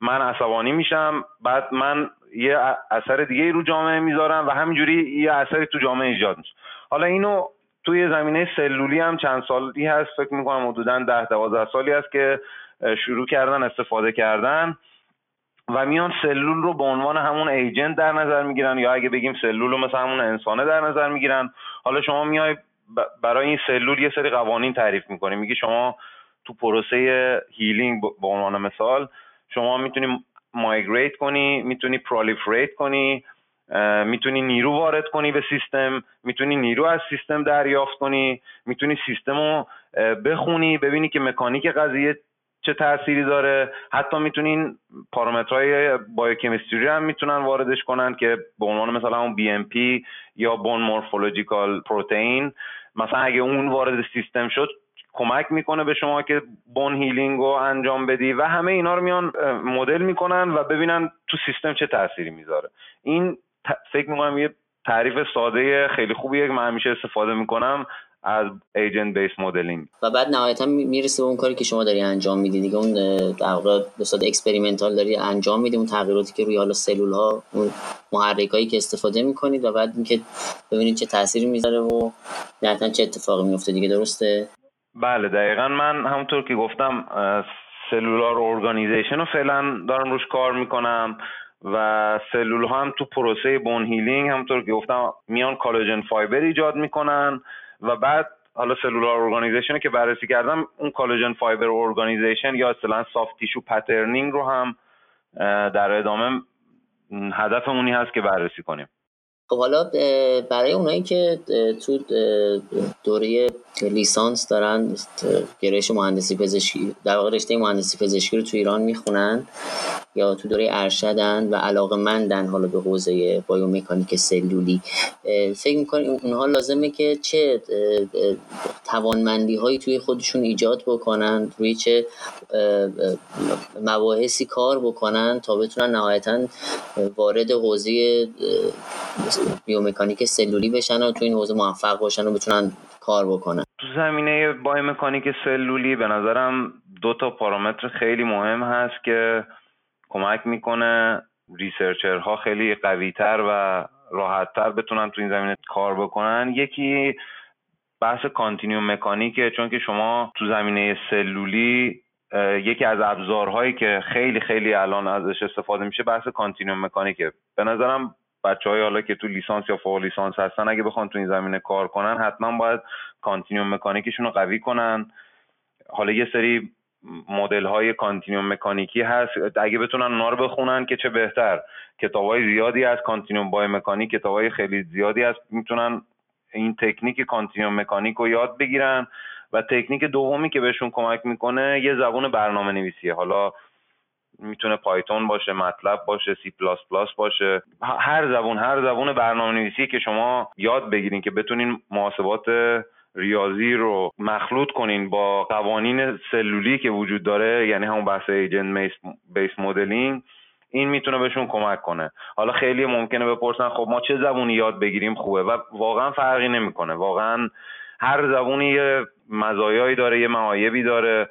Speaker 2: من عصبانی میشم بعد من یه اثر دیگه رو جامعه می‌ذارم و همینجوری یه اثری تو جامعه ایجاد میشه. حالا اینو توی زمینه سلولی هم چند سالی هست فکر می‌کنم حدودا ده دوازده سالی هست که شروع کردن استفاده کردن. و میان سلول رو به عنوان همون agent در نظر می‌گیرن یا اگه بگیم سلول رو مثل همون انسانه در نظر می‌گیرن. حالا شما میای برای این سلول یه سری قوانین تعریف می‌کنی. میگی شما تو پروسه healing به عنوان مثال شما می‌تونی migrate کنی می‌تونی proliferate کنی می‌تونی نیرو وارد کنی به سیستم می‌تونی نیرو از سیستم دریافت کنی می‌تونی سیستم رو بخونی ببینی که مکانیک قضیه چه تأثیری داره. حتی می‌تونین پارامترهای بایوکمیستری هم می‌تونن واردش کنن که به عنوان مثلا اون BMP یا بون مورفولوژیکال پروتئین مثلا اگه اون وارد سیستم شد کمک می‌کنه به شما که بون هیلینگ رو انجام بدی و همه اینا رو میان مدل می‌کنن و ببینن تو سیستم چه تأثیری می‌ذاره. این فکر می‌کنم یه تعریف ساده خیلی خوبیه که من همیشه استفاده می‌کنم. از agent-based modeling
Speaker 1: و بعد نهایتا می‌رسه به اون کاری که شما داری انجام میدی. دیگه اون در واقع به صورت experimental داری انجام میدی اون تغییراتی که روی حالا سلول ها اون محرکایی که استفاده می‌کنید و بعد اینکه ببینید چه تاثیری می‌ذاره و نهایتا چه اتفاقی میفته دیگه درسته؟
Speaker 2: بله دقیقا من همونطور که گفتم cellular organization رو فعلا دارم روش کار می‌کنم و سلول ها هم تو پروسه bone healing همونطور که گفتم میان collagen fiber ایجاد می‌کنن و بعد حالا cellular organization که بررسی کردم اون collagen fiber organization یا اصطلاحا soft tissue patterning رو هم در ادامه هدف اونی هست که بررسی کنیم.
Speaker 1: خب حالا برای اونایی که تو دوره لیسانس دارن گرایش مهندسی پزشکی در واقع رشته مهندسی پزشکی رو تو ایران می‌خونن یا تو دوره ارشدن و علاقه مندن حالا به حوزه biomechanics سلولی. فکر می‌کنیم اونها لازمه که چه توانمندی هایی توی خودشون ایجاد بکنن روی چه مباحثی کار بکنن تا بتونن نهایتا وارد حوزه بیومکانیک سلولی بشن و تو این حوزه موفق باشن و بتونن کار بکنن.
Speaker 2: تو زمینه بایومکانیک سلولی به نظرم دو تا پارامتر خیلی مهم هست که کمک می‌کنه researcher ها خیلی قویتر و راحتتر بتونن تو این زمینه کار بکنن. یکی بحث continuum mechanics ه چون که شما تو زمینه سلولی یکی از ابزارهایی که خیلی خیلی الان ازش استفاده میشه بحث continuum mechanics ه. به نظرم بچه های حالا که تو لیسانس یا فوق لیسانس هستن اگه بخوان تو این زمینه کار کنن حتما باید continuum mechanics شون رو قوی کنن. حالا یه سری مدل های continuum mechanics ی هست. اگه بتونن اونا رو بخونن که چه بهتر. کتاب های زیادی از continuum biomechanics کتاب های خیلی زیادی هست. می‌تونن این تکنیک continuum mechanics رو یاد بگیرن. و تکنیک دومی که بهشون کمک می‌کنه یه زبون برنامه نویسیه حالا می‌تونه پایتون باشه متلب باشه سی پلاس پلاس باشه هر زبون هر زبون برنامه نویسی که شما یاد بگیرین که بتونین محاسبات ریاضی رو مخلوط کنین با قوانین سلولی که وجود داره یعنی همون بحث ایجنت بیس مدلینگ این می‌تونه بهشون کمک کنه. حالا خیلی ممکنه بپرسن خب ما چه زبونی یاد بگیریم؟ خوبه. و واقعا فرقی نمی‌کنه. واقعا هر زبونی یه مزایایی داره یه معایبی داره.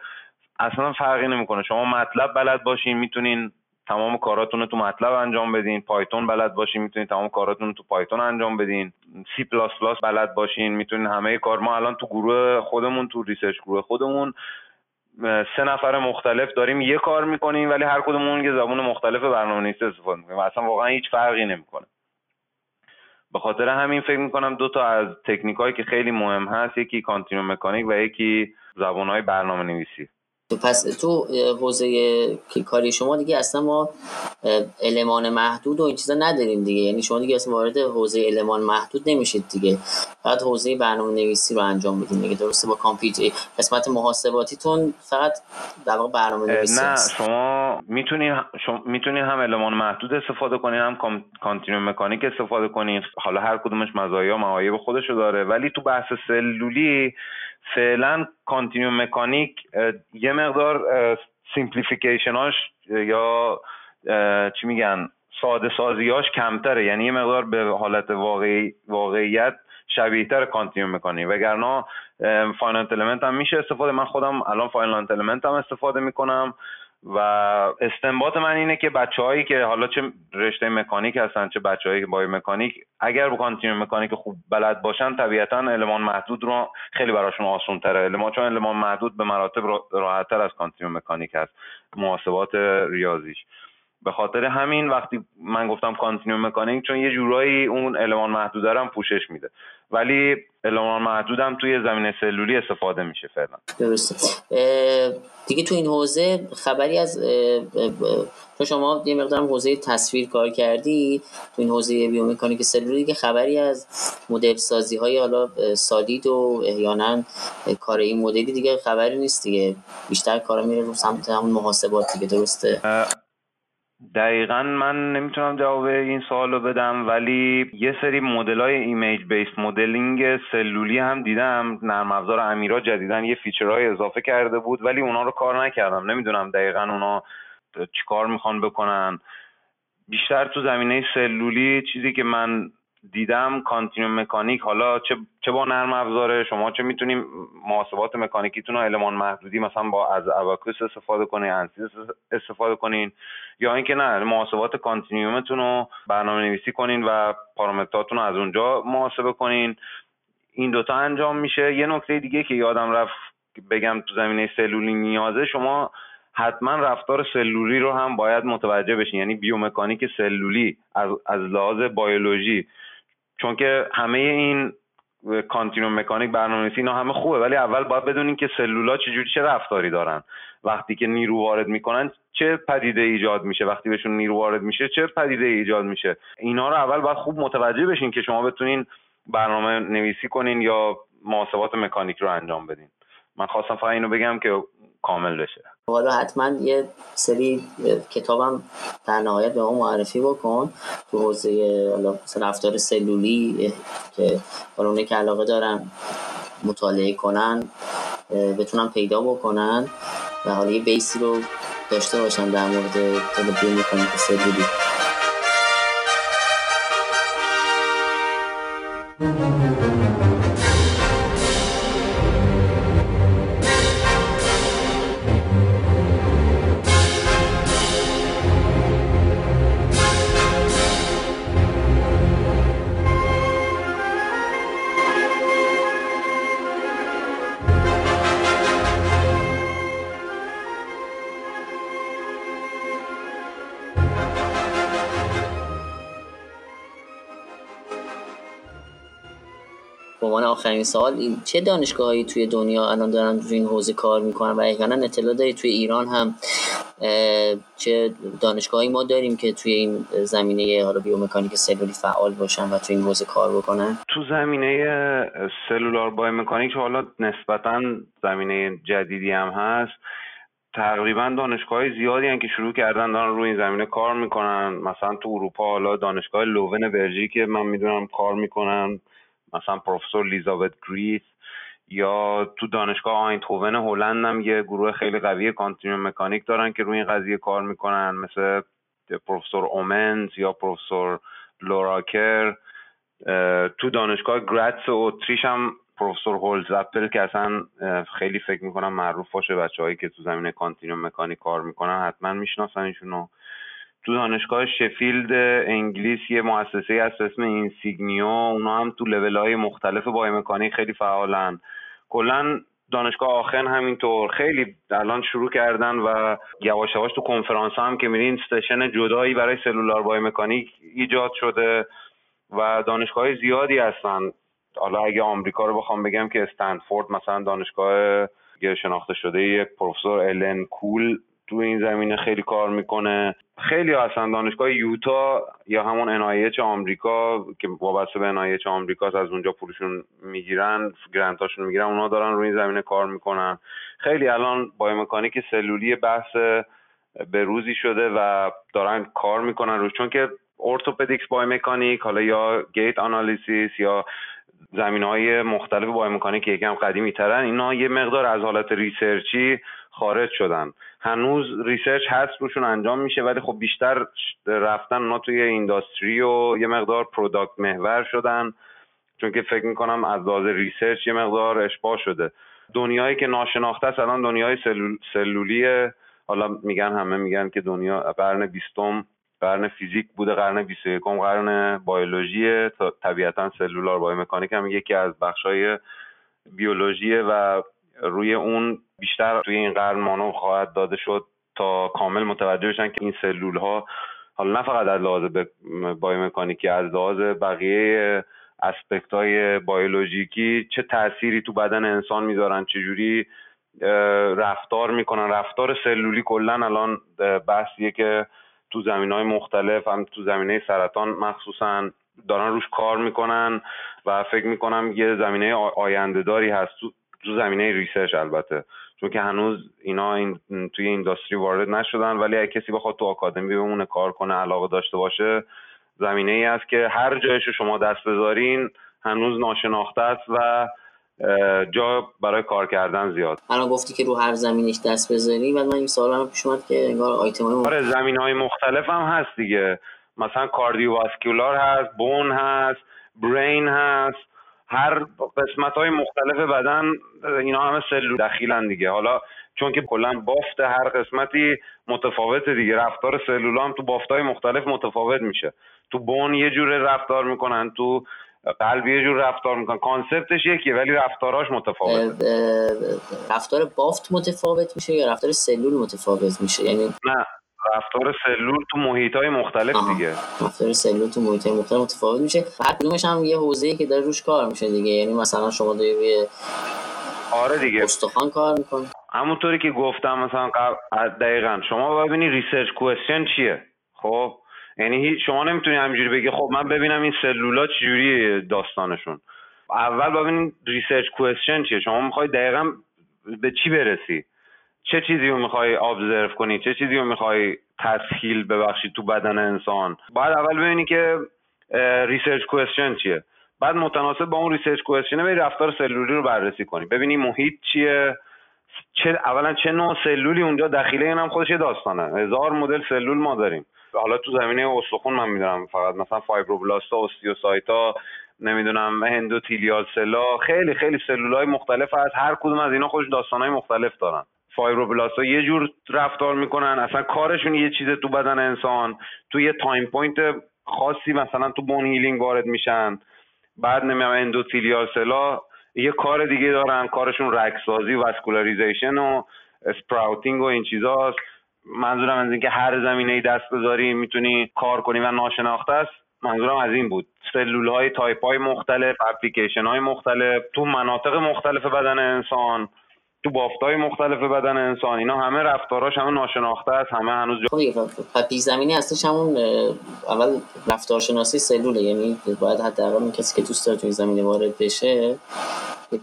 Speaker 2: اصلا فرقی نمی‌کنه. شما مطلب بلد باشین می‌تونین تمام کاراتون رو تو مطلب انجام بدین. پایتون بلد باشین می‌تونین تمام کاراتون رو تو پایتون انجام بدین. سی پلاس پلاس بلد باشین می‌تونین همه کار. ما الان تو گروه خودمون تو research گروه خودمون سه نفر مختلف داریم یه کار می‌کنیم ولی هر کدومون یه زبون مختلف برنامه نویسی استفاده می‌کنیم. اصلا واقعا هیچ فرقی نمی‌کنه. به خاطر همین فکر می‌کنم دو تا از تکنیک هایی که خیلی مهم هست. یکی continuum mechanics و یکی زبان های برنامه نویسی
Speaker 1: پس تو حوزه کاری شما دیگه اصلا ما المان محدود و این چیزا نداریم دیگه. یعنی شما دیگه اصلا وارد حوزه المان محدود نمیشید دیگه. فقط حوزه برنامه نویسی رو انجام میدین دیگه. درسته با کامپیوتر قسمت محاسباتیتون فقط در واقع برنامه نویسی
Speaker 2: نه شما می‌تونید شما می‌تونید هم المان محدود استفاده کنید هم continuum mechanics استفاده کنید حالا هر کدومش مزایا و معایب خودشو داره. ولی تو بحث سلولی فعلا continuum mechanics یه مقدار simplification اش یا چی میگن ساده سازیاش کمتره. یعنی یه مقدار به حالت واقعی واقعیت شبیه تر continuum mechanics. وگرنه finite element هم میشه استفاده. من خودم الان finite element هم استفاده می‌کنم. و استنباط من اینه که هایی که حالا چه رشته مکانیک هستن چه هایی که biomechanics اگر با continuum mechanics خوب بلد باشن طبیعتا المان محدود رو خیلی براشون آسان تره المان چون المان محدود به مراتب راحت تر از continuum mechanics هست. محاسبات ریاضیش. به خاطر همین وقتی من گفتم continuum mechanics چون یه جورایی اون المان محدود هم پوشش میده. ولی المان محدود هم توی زمینه سلولی استفاده میشه فعلا.
Speaker 1: درسته. دیگه تو این حوزه خبری از تو شما یه مقدارم حوزه تصویر کار کردی؟ تو این حوزه بیومکانیک سلولی که خبری از مدل سازی های حالا سالید و احیانا کار این مدلی دیگه خبری نیست دیگه. بیشتر کارا میره رو سمت همون محاسبات دیگه درسته؟
Speaker 2: دقیقا من نمی‌تونم جواب این سوال رو بدم ولی یه سری مدل های image-based modeling سلولی هم دیدم نرم افزار Amira جدیداً یه feature های اضافه کرده بود ولی اونا رو کار نکردم. نمی‌دونم دقیقا اونا چیکار می‌خوان بکنن. بیشتر تو زمینه سلولی چیزی که من دیدم continuum مکانیک حالا چه چه با نرم افزاره شما چه می‌تونیم محاسبات مکانیکیتون رو المان محدودی مثلا با از Abaqus استفاده کنین ANSYS استفاده کنین یا اینکه نه محاسبات continuum تون رو برنامه نویسی کنین و پارامتراتون رو از اونجا محاسبه کنین. این دوتا انجام میشه. یه نکته دیگه که یادم رفت بگم تو زمینه سلولی نیازه شما حتما رفتار سلولی رو هم باید متوجه بشین. یعنی بیومکانیک سلولی از, از لحاظ بیولوژی چون که همه این کانتینوم مکانیک برنامه‌نویسی اینا همه خوبه ولی اول باید بدونین که سلولا چجوری چه رفتاری دارن. وقتی که نیرو وارد می‌کنن چه پدیده ایجاد میشه؟ وقتی بهشون نیرو وارد میشه چه پدیده ایجاد میشه؟ اینا رو اول باید خوب متوجه بشین که شما بتونین برنامه نویسی کنین یا محاسبات مکانیک رو انجام بدین. من خواستم فقط اینو بگم که کامل بشه.
Speaker 1: حالا حتما یه سری کتابم در نهایت به ما معرفی بکن. تو حوزه رفتار سلولی که حالا که علاقه دارن مطالعه کنن بتونن پیدا بکنن و حالا یه بیسی رو داشته باشن در مورد که سلولی. آخرین سوال این چه دانشگاهایی توی دنیا الان دارن توی این حوزه کار می‌کنن و احیانا اطلاع داری توی ایران هم چه دانشگاهایی ما داریم که توی این زمینه حالا بیومکانیک سلولی فعال باشن و توی این حوزه کار بکنن؟
Speaker 2: تو زمینه سلولار بایومکانیک حالا نسبتا زمینه جدیدی هم هست. تقریبا دانشگاه زیادی هم که شروع کردن دارن روی این زمینه کار می‌کنن. مثلا تو اروپا حالا دانشگاه لوون بلژیک من می‌دونم کار می‌کنن. مثلا پروفسور الیزابت گریس یا تو دانشگاه آینتهوون هلند هم یه گروه خیلی قوی continuum مکانیک دارن که روی این قضیه کار می‌کنن مثل پروفسور اومنز یا پروفسور لوراکر تو دانشگاه گراتس اتریش هم پروفسور هولزپل که اصلا خیلی فکر می‌کنم معروف باشه بچه هایی که تو زمینه continuum مکانیک کار می‌کنن حتما می‌شناسن ایشونو تو دانشگاه شفیلد انگلیس یه مؤسسه هست اسم INSIGNEO. اونا هم تو لول های مختلف مکانیک خیلی فعالن. کلا دانشگاه آخن همینطور. خیلی الان شروع کردن و یواش یواش تو کنفرانس هم که میرین session جدایی برای cellular مکانیک ایجاد شده و دانشگاه زیادی هستن. حالا اگه آمریکا رو بخوام بگم که استنفورد مثلا دانشگاه شناخته شده یک پروفسور الن کول تو این زمینه خیلی کار می‌کنه. خیلی هستن دانشگاه یوتا یا همون NIH آمریکا که وابسته به NIH آمریکا از اونجا پولشون می‌گیرن grant اشون می‌گیرن اونا دارن روی این زمینه کار می‌کنن. خیلی الان biomechanic سلولی بحث به روزی شده و دارن کار می‌کنن روش. چون که orthopedics biomechanic حالا یا gait analysis یا زمینه های مختلف biomechanic یکم قدیمی ترن اینا یه مقدار از حالت ریسرچی خارج شدن. هنوز research هست روشون انجام میشه ولی خب بیشتر رفتن اونا توی industry و یه مقدار product محور شدن. چون که فکر می‌کنم از لحاظ research یه مقدار اشباع شده. دنیایی که ناشناخته است الان دنیای سلول، سلولیه حالا میگن همه میگن که دنیا قرن بیستم قرن فیزیک بوده قرن 21 قرن بیولوژی طبیعتا cellular biomechanic هم یکی از بخشای بیولوژی و روی اون بیشتر توی این قرن مانو خواهد داده شد تا کامل متوجه بشن که این سلول ها حالا نه فقط از لحاظ بایومکانیکی از لحاظ بقیه اسپکت های بیولوژیکی چه تأثیری تو بدن انسان می‌ذارن چجوری رفتار می‌کنن. رفتار سلولی کلا الان بحثیه که تو زمین های مختلف هم تو زمینه سرطان مخصوصا دارن روش کار می‌کنن و فکر می‌کنم یه زمینه آینده داری هست تو, تو زمینه research البته. چون که هنوز اینا این توی industry وارد نشدن ولی اگه کسی بخواد تو آکادمی بمونه کار کنه علاقه داشته باشه زمینه ای است که هر جایش شما دست بذارین هنوز ناشناخته است و جا برای کار کردن زیاد.
Speaker 1: الان گفتی که رو هر زمینش دست بذاری بعد من این سوال هم پیش اومد که انگار آیتم های
Speaker 2: آره زمینه های مختلف هم هست دیگه. مثلا کاردیوواسکولار هست بون هست برین هست. هر قسمت های مختلف بدن اینا همه سلول دخیلن دیگه. حالا چون که کلا بافت هر قسمتی متفاوت دیگه رفتار سلول هم تو بافت های مختلف متفاوت میشه. تو بون یه جور رفتار می‌کنن تو قلب یه جور رفتار می‌کنن کانسپتش یکیه ولی رفتاراش متفاوت
Speaker 1: رفتار بافت متفاوت میشه یا رفتار سلول متفاوت میشه؟ یعنی
Speaker 2: نه رفتار سلول تو محیط های مختلف دیگه.
Speaker 1: رفتار سلول تو محیط های مختلف متفاوت میشه. هر کدومش هم یه حوزه‌ای که داره روش کار میشه دیگه. یعنی مثلا شما داری روی
Speaker 2: آره دیگه.
Speaker 1: استخوان کار می‌کنی.
Speaker 2: همونطوری که گفتم مثلا دقیقا. شما ببینی research question چیه. خب؟ یعنی شما نمی‌تونی همینجوری بگی خب من ببینم این سلولا چجوری داستانشون. اول ببینید research question چیه. شما می‌خوای دقیقا به چی برسی؟ چه چیزی رو می‌خوای observe کنی؟ چه چیزی رو می‌خوای تسهیل ببخشی تو بدن انسان؟ باید اول ببینی که research question چیه. بعد متناسب با اون research question بری رفتار سلولی رو بررسی کنی. ببینی محیط چیه. چه اولا چه نوع سلولی اونجا دخیله این هم خودش داستانه. هزار مدل سلول ما داریم. حالا تو زمینه استخون من می‌دونم فقط مثلا fibroblast ا osteocyte ا نمی‌دونم endothelial cell ا خیلی خیلی سلولای مختلف هست. هر کدوم از اینا خودش داستانهای مختلف دارن. fibroblast ا یه جور رفتار می‌کنن. اصلا کارشون یه چیز تو بدن انسان. تو یه time point خاصی مثلا تو bone healing وارد میشن. بعد نمی‌دونم endothelial cell ا یه کار دیگه دارن. کارشون رگسازی vascularization و sprouting و این چیزاست. منظورم از اینکه هر زمینه ای دست بذاری می‌تونی کار کنی و ناشناخته است. منظورم از این بود. سلول های تایپ های مختلف اپلیکیشن های مختلف تو مناطق مختلف بدن انسان تو بافت های مختلف بدن انسان. اینا همه رفتاراش همه ناشناخته است همه هنوز
Speaker 1: خب دیگه پیش زمینی هستش همون اول رفتارشناسی سلوله. یعنی باید حداقل کسی که دوست داره زمینه وارد بشه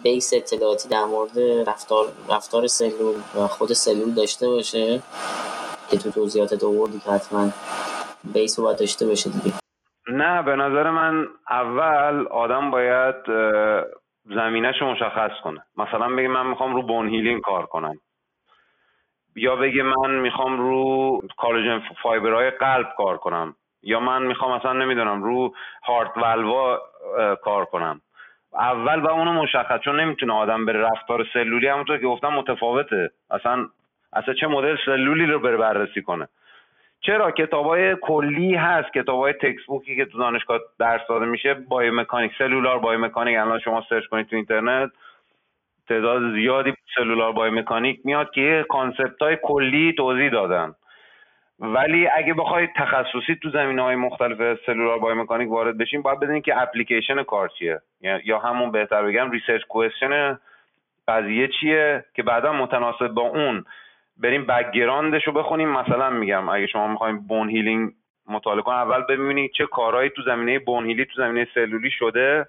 Speaker 1: بیس اطلاعاتی در مورد رفتار رفتار سلول و خود سلول داشته باشه. که تو توضیحات آوردی که حتما بیس رو باید داشته باشه دیگه.
Speaker 2: نه به نظر من اول آدم باید زمینش رو مشخص کنه. مثلا بگه من می‌خوام رو bone healing کار کنم. یا بگه من می‌خوام رو collagen fiber های قلب کار کنم. یا من می‌خوام مثلا نمی‌دونم رو heart valve ا کار کنم. اول و اونو مشخص چون نمی‌تونه آدم بره رفتار سلولی همونطور که گفتم متفاوته. اصلا اصلا چه مدل سلولی رو بره بررسی کنه. چرا؟ کتابای کلی هست. کتابای textbook ی که تو دانشگاه درس داده میشه. مکانیک cellular مکانیک الان شما search کنید تو اینترنت تعداد زیادی cellular mechanic میاد که یه concept های کلی توضیح دادن. ولی اگه بخوای تخصصی تو زمینه های مختلف cellular mechanic وارد بشیم باید بدونید که اپلیکیشن کار چیه. یا همون بهتر بگم research question قضیه چیه که بعدا متناسب با اون بریم background ش رو بخونیم. مثلا میگم اگه شما می‌خوایم bone healing مطالعه کن اول ببینید چه کارهایی تو زمینه bone healing تو زمینه سلولی شده.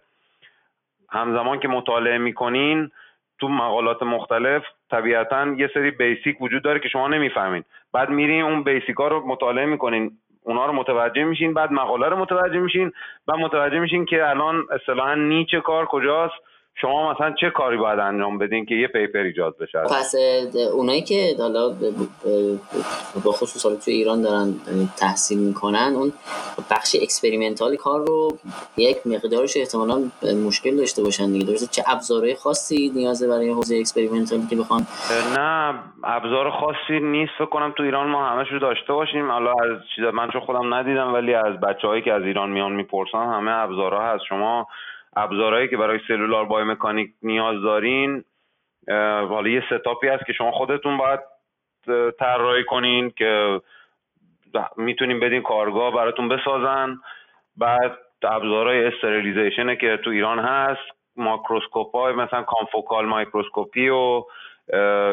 Speaker 2: همزمان که مطالعه می‌کنین تو مقالات مختلف طبیعتا یه سری بیسیک وجود داره که شما نمی‌فهمین. بعد میرین اون بیسیک ها رو مطالعه می‌کنین. اونا رو متوجه میشین بعد مقاله رو متوجه میشین. بعد متوجه میشین که الان اصطلاحا نیچه کار کجاست. شما مثلا چه کاری باید انجام بدین که یه پیپر ایجاد بشه؟
Speaker 1: پس اونایی که حالا با خصوص حالا تو ایران دارن تحصیل می‌کنن اون بخش experimental کار رو یک مقدارش احتمالا مشکل داشته باشن دیگه. درسته چه ابزارهای خاصی نیازه برای حوزه experimental که بخوان؟
Speaker 2: نه ابزار خاصی نیست. فکر کنم تو ایران ما همش رو داشته باشیم. حالا از چیزا من چون خودم ندیدم ولی از بچههایی که از ایران میان می‌پرسن همه ابزارها هست. شما ابزارهایی که برای cellular biomechanic نیاز دارین حالا یه setup ی هست که شما خودتون باید طراحی کنین که می‌تونین بدین کارگاه براتون بسازن. بعد ابزارهای sterilization ه که تو ایران هست میکروسکوپ های مثلا confocal microscopy و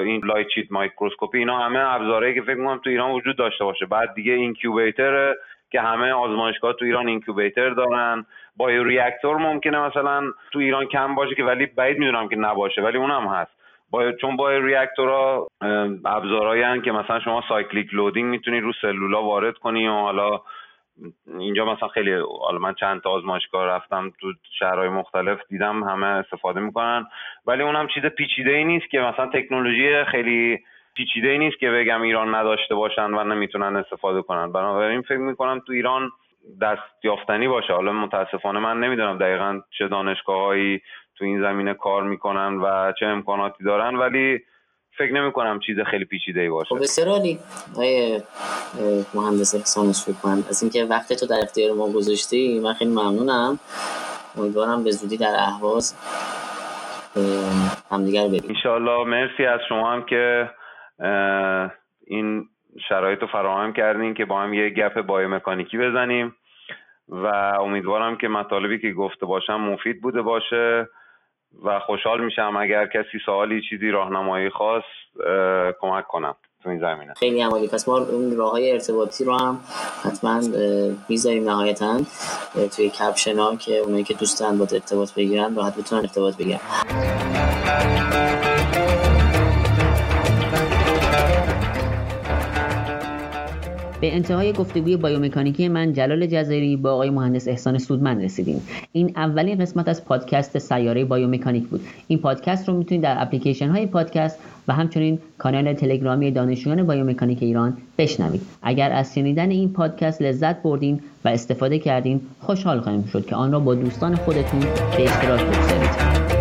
Speaker 2: این light sheet microscopy اینا همه ابزارهایی که فکر می‌کنم تو ایران وجود داشته باشه. بعد دیگه incubator که همه آزمایشگاه تو ایران incubator دارن. bioreactor ممکنه مثلا تو ایران کم باشه که ولی بعید می‌دونم که نباشه ولی اونم هست. با چون bioreactor ها ابزارهایی که مثلا شما cyclic loading می‌تونی رو سلولا وارد کنی و حالا اینجا مثلا خیلی حالا من چند تا آزمایشگاه رفتم تو شهرهای مختلف دیدم همه استفاده می‌کنن. ولی اونم چیز پیچیده ای نیست که مثلا تکنولوژی خیلی پیچیده ای نیست که بگم ایران نداشته باشن و نمی‌تونن استفاده کنن. بنابراین فکر می‌کنم تو ایران دست یافتنی باشه. حالا متاسفانه من نمی‌دونم دقیقا چه دانشگاههایی تو این زمینه کار می‌کنن و چه امکاناتی دارن ولی فکر نمی کنم چیز خیلی پیچیده ای باشه.
Speaker 1: خب بسیار عالی. آقای مهندس احسان از اینکه وقت تو در اختیار ما گذاشتی من خیلی ممنونم. امیدوارم به زودی در اهواز همدیگر ببینیم.
Speaker 2: انشالله مرسی از شما هم که این شرایط رو فراهم کردین که با هم یه گپ بایومکانیکی بزنیم و امیدوارم که مطالبی که گفته باشم مفید بوده باشه و خوشحال میشم اگر کسی سوالی چیزی راهنمایی خواست کمک کنم تو این زمینه.
Speaker 1: خیلی عمالی. پس ما اون راه های ارتباطی رو هم حتما می‌ذاریم نهایتا توی کپشن که اونایی که دوستان با ارتباط بگیرن راحت بتونن ارتباط بگیرن. به انتهای گفتگوی بایومکانیکی من جلال جزایری با آقای مهندس احسان سودمند رسیدیم. این اولین قسمت از پادکست سیاره بایومکانیک بود. این پادکست رو می‌تونید در اپلیکیشن های پادکست و همچنین کانال تلگرامی دانشجویان بایومکانیک ایران بشنوید. اگر از شنیدن این پادکست لذت بردین و استفاده کردین خوشحال خواهیم شد که آن را با دوستان خودتون به اشتراک بگذارید.